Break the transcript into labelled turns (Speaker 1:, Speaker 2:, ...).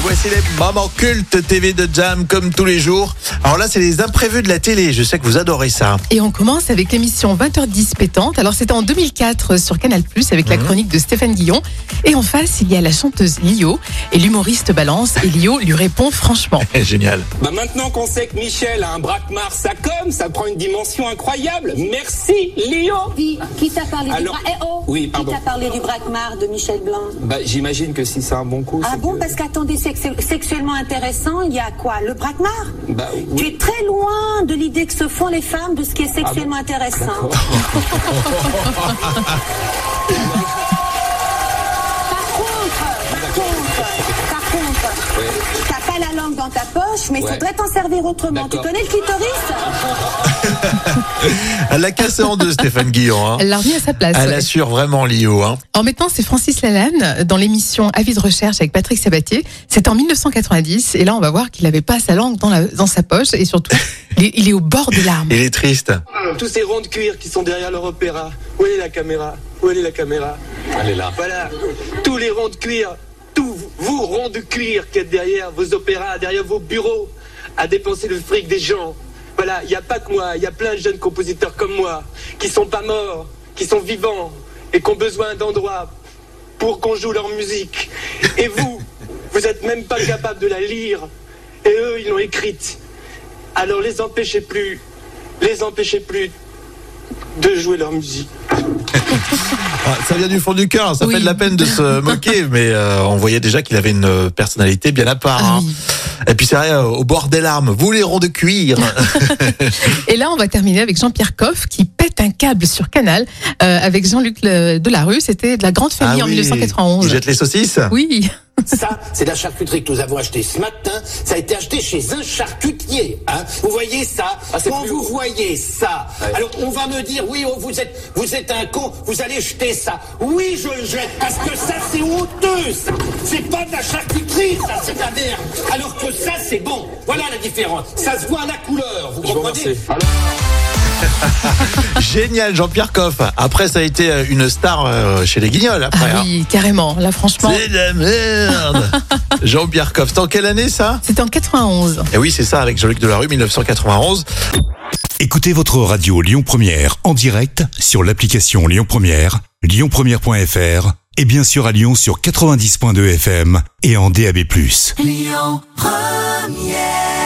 Speaker 1: Et voici les moments cultes TV de Jam comme tous les jours. Alors là, c'est les imprévus de la télé. Je sais que vous adorez ça.
Speaker 2: Et on commence avec l'émission 20h10 pétante. Alors c'était en 2004 sur Canal+, avec la chronique de Stéphane Guillon. Et en face, il y a la chanteuse Lio. Et l'humoriste balance. Et Lio lui répond franchement.
Speaker 1: Génial.
Speaker 3: Bah maintenant qu'on sait que Michel a un braquemar ça comme, ça prend une dimension incroyable. Merci, Léo.
Speaker 4: Qui, qui t'a parlé
Speaker 3: Alors-
Speaker 4: du eh oh,
Speaker 3: Oui,
Speaker 4: Qui t'a parlé du braquemar de Michel Blanc
Speaker 3: Bah j'imagine que si c'est un bon coup.
Speaker 4: Ah
Speaker 3: c'est
Speaker 4: bon
Speaker 3: que-
Speaker 4: Parce qu'attendez, sexu- sexuellement intéressant, il y a quoi Le braquemar
Speaker 3: Bah
Speaker 4: Tu es très loin de l'idée que se font les femmes de ce qui est sexuellement intéressant. Par contre, par contre, par contre, la langue dans ta poche, mais il
Speaker 3: Ouais.
Speaker 4: faudrait t'en servir autrement. Tu connais le clitoris
Speaker 1: Elle l'a cassé en deux, Stéphane Guillon. hein.
Speaker 2: Elle l'a remis à sa place.
Speaker 1: Elle
Speaker 2: ouais.
Speaker 1: assure vraiment Lio. Hein.
Speaker 2: Alors maintenant, c'est Francis Lalanne dans l'émission Avis de recherche avec Patrick Sabatier. C'est en 1990. Et là, on va voir qu'il n'avait pas sa langue dans, la, dans sa poche. Et surtout, il est, il est au bord des larmes.
Speaker 1: Il est triste.
Speaker 3: Tous ces ronds de cuir qui sont derrière leur opéra. Où est la caméra? Où est la caméra? Elle est là. Voilà. Tous les ronds de cuir, vous ronds de cuir qui êtes derrière vos opéras, derrière vos bureaux, à dépenser le fric des gens. Voilà, il n'y a pas que moi, il y a plein de jeunes compositeurs comme moi, qui sont pas morts, qui sont vivants et qui ont besoin d'endroits pour qu'on joue leur musique. Et vous, vous êtes même pas capable de la lire. Et eux, ils l'ont écrite. Alors les empêchez plus, les empêchez plus de jouer leur musique.
Speaker 1: Ah, ça vient du fond du cœur. Ça
Speaker 2: Oui.
Speaker 1: fait de la peine de se moquer, mais euh, on voyait déjà qu'il avait une euh, personnalité bien à part.
Speaker 2: Ah
Speaker 1: hein.
Speaker 2: oui.
Speaker 1: Et puis c'est vrai, euh, au bord des larmes. Vous les ronds de cuir.
Speaker 2: Et là, on va terminer avec Jean-Pierre Coff qui pète un câble sur Canal euh, avec Jean-Luc Delarue. C'était de la grande famille
Speaker 1: Ah
Speaker 2: en
Speaker 1: oui.
Speaker 2: 1991.
Speaker 1: Il jette les saucisses?
Speaker 2: Oui.
Speaker 5: Ça, c'est la charcuterie que nous avons achetée ce matin. Ça a été acheté chez un charcutier. Hein. Vous voyez ça
Speaker 3: c'est
Speaker 5: Quand vous
Speaker 3: haut.
Speaker 5: voyez ça,
Speaker 3: Ouais.
Speaker 5: alors on va me dire, oui, oh, vous êtes, vous êtes un con, vous allez jeter ça. Oui, je le jette, parce que ça, c'est honteux, ça. C'est pas de la charcuterie, ça, c'est de la merde. Alors que ça, c'est bon. Voilà la différence. Ça se voit à la couleur, vous
Speaker 3: Je
Speaker 5: comprenez.
Speaker 1: Génial, Jean-Pierre Coff. Après, ça a été euh, une star euh, chez les Guignols. Après,
Speaker 2: Ah
Speaker 1: hein.
Speaker 2: oui, carrément. Là, franchement,
Speaker 1: C'est de la merde. Jean-Pierre Coff. C'est en quelle année ça?
Speaker 2: C'était en 91.
Speaker 1: Et oui, c'est ça, avec Jean-Luc Delarue, 1991.
Speaker 6: Écoutez votre radio Lyon Première en direct sur l'application Lyon Première, lyonpremière.fr et bien sûr à Lyon sur 90.2 FM et en DAB+.
Speaker 7: Lyon Première